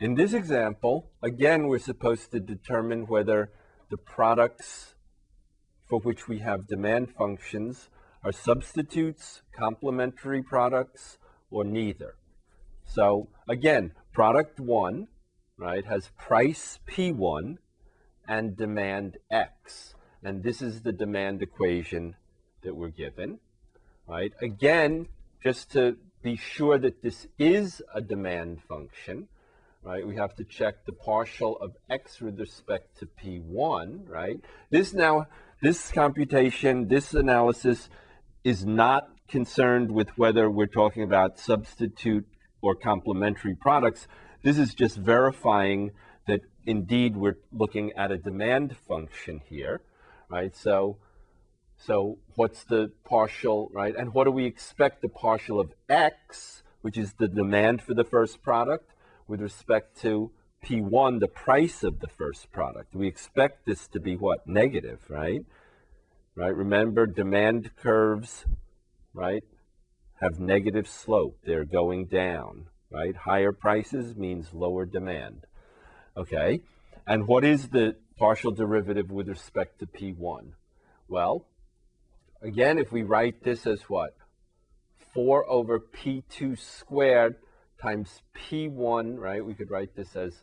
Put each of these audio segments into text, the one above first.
In this example, again, we're supposed to determine whether the products for which we have demand functions are substitutes, complementary products, or neither. So again, product one, right, has price P1 and demand X. And this is the demand equation that we're given, right? Again, just to be sure that this is a demand function, right, we have to check the partial of x with respect to P1, right? This now, this computation, this analysis is not concerned with whether we're talking about substitute or complementary products. This is just verifying that indeed we're looking at a demand function here, right? So, so what's the partial, right? And what do we expect the partial of x, which is the demand for the first product, with respect to P1, the price of the first product? We expect this to be what? Negative, right? Right? Remember, demand curves, right, have negative slope. They're going down, right? Higher prices means lower demand. Okay? And what is the partial derivative with respect to P1? Well, again, if we write this as what? 4 over P2 squared times P1, right? We could write this as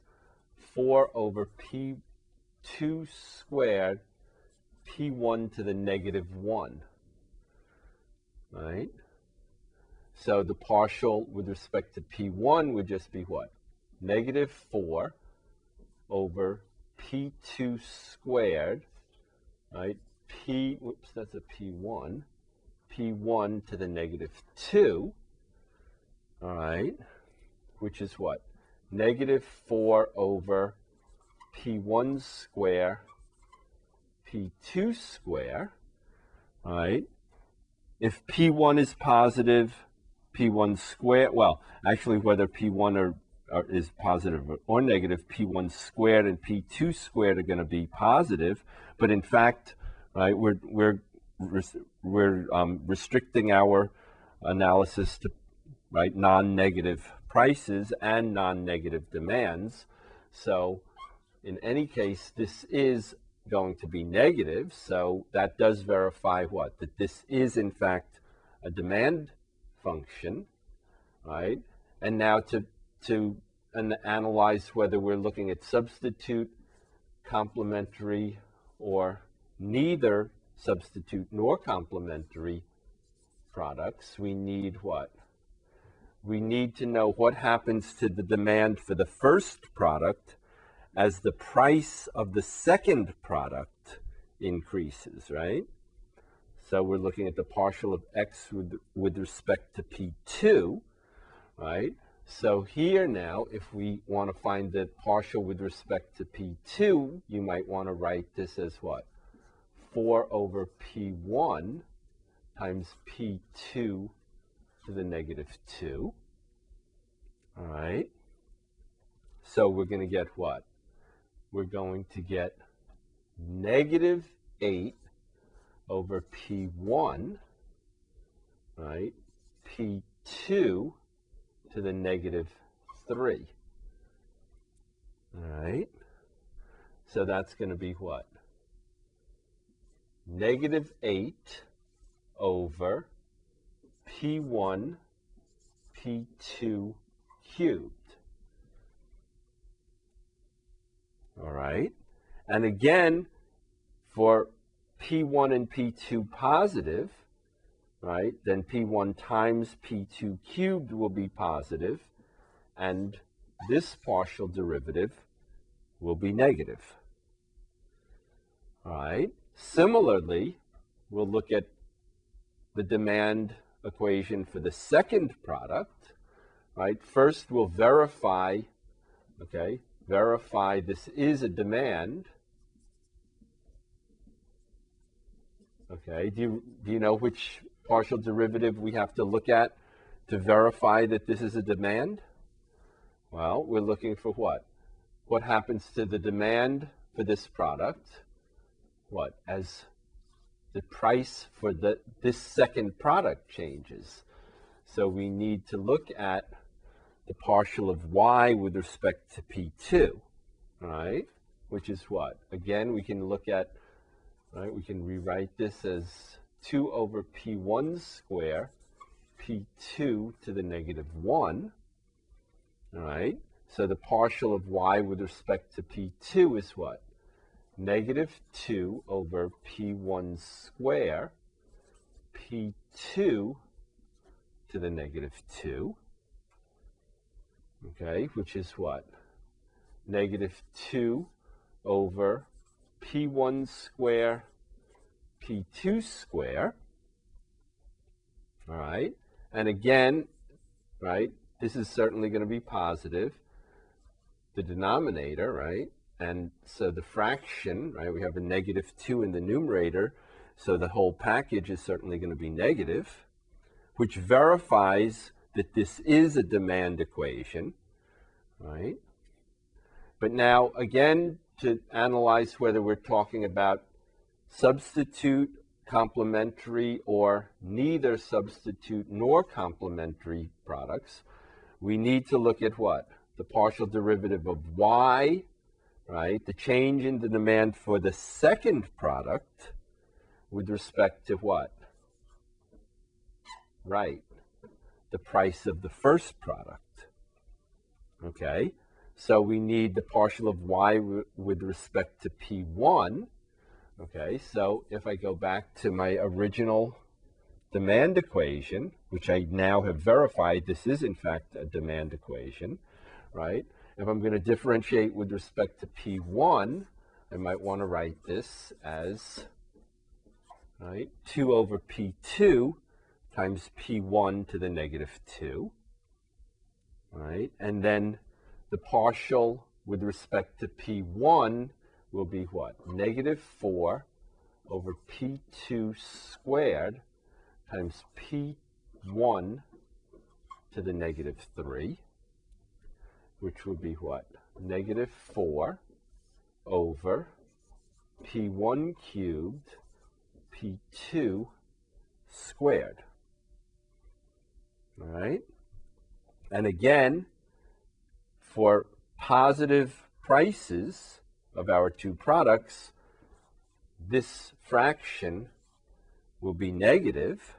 4 over P2 squared, P1 to the negative 1, right? So the partial with respect to P1 would just be what? Negative 4 over P2 squared, right? P, whoops, that's a P1, P1 to the negative 2, all right, which is what? Negative 4 over P1 square, P2 square, right? If P1 is positive, P1 squared, well, actually whether P1 or is positive or negative, P1 squared and P2 squared are going to be positive. But in fact, right, we're, we're, we're um, restricting our analysis to right, non-negative prices and non-negative demands. So in any case, this is going to be negative. So that does verify what? That this is in fact a demand function, right? And now to to and analyze whether we're looking at substitute, complementary, or neither substitute nor complementary products, we need what? We need to know what happens to the demand for the first product as the price of the second product increases, right? So we're looking at the partial of x with, with respect to P2, right? So here now, if we want to find the partial with respect to P2, you might want to write this as what? 4 over P1 times P2 to the negative 2. All right. So we're going to get what? We're going to get negative 8 over P1, right? P2 to the negative 3. All right? So that's going to be what? Negative 8 over P1 P2 cubed. All right? And again, for P1 and P2 positive, right, then P1 times P2 cubed will be positive, and this partial derivative will be negative. All right. Similarly, we'll look at the demand equation for the second product, right? First, we'll verify, okay, verify this is a demand. Okay, do you, do you know which partial derivative we have to look at to verify that this is a demand? Well, we're looking for what? What happens to the demand for this product? What? As the price for the, this second product changes. So we need to look at the partial of y with respect to P2, right? Which is what? Again, we can look at, right, we can rewrite this as 2 over P1 square, P2 to the negative 1, all right? So the partial of y with respect to P2 is what? Negative 2 over P1 square, P2 to the negative 2, okay, which is what? Negative 2 over P1 square, P2 square, all right? And again, right, this is certainly going to be positive. The denominator, right? And so the fraction, right, we have a negative 2 in the numerator, so the whole package is certainly going to be negative, which verifies that this is a demand equation, right? But now, again, to analyze whether we're talking about substitute, complementary, or neither substitute nor complementary products, we need to look at what? The partial derivative of y, right? The change in the demand for the second product with respect to what? Right. The price of the first product. Okay. So we need the partial of y with respect to P1. Okay. So if I go back to my original demand equation, which I now have verified this is in fact a demand equation, right? If I'm going to differentiate with respect to P1, I might want to write this as right, 2 over P2 times P1 to the negative 2, right? And then the partial with respect to P1 will be what? Negative 4 over P2 squared times P1 to the negative 3, which would be what? Negative 4 over P1 cubed P2 squared. All right? And again, for positive prices of our two products, this fraction will be negative,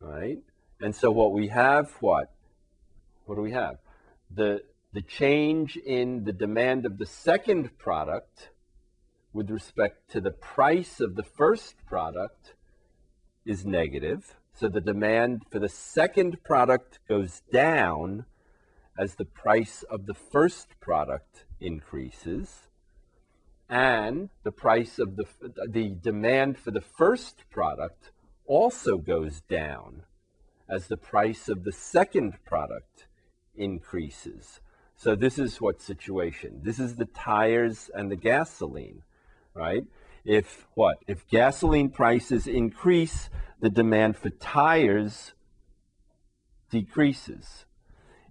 right? And so what we have, what? What do we have? The, the change in the demand of the second product with respect to the price of the first product is negative. So the demand for the second product goes down as the price of the first product increases and the price of the the demand for the first product also goes down as the price of the second product increases. So this is what situation. This is the tires and the gasoline, right? If what? If gasoline prices increase, the demand for tires decreases.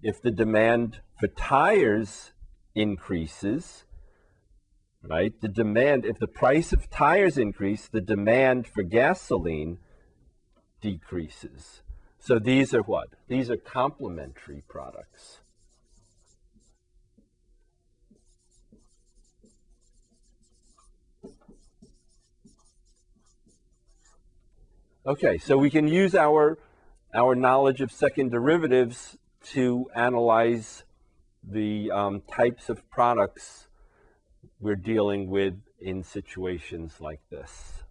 If the demand for tires increases, right? The demand, if the price of tires increase, the demand for gasoline decreases. So these are what? These are complementary products. Okay, so we can use our, our knowledge of second derivatives to analyze the um, types of products we're dealing with in situations like this.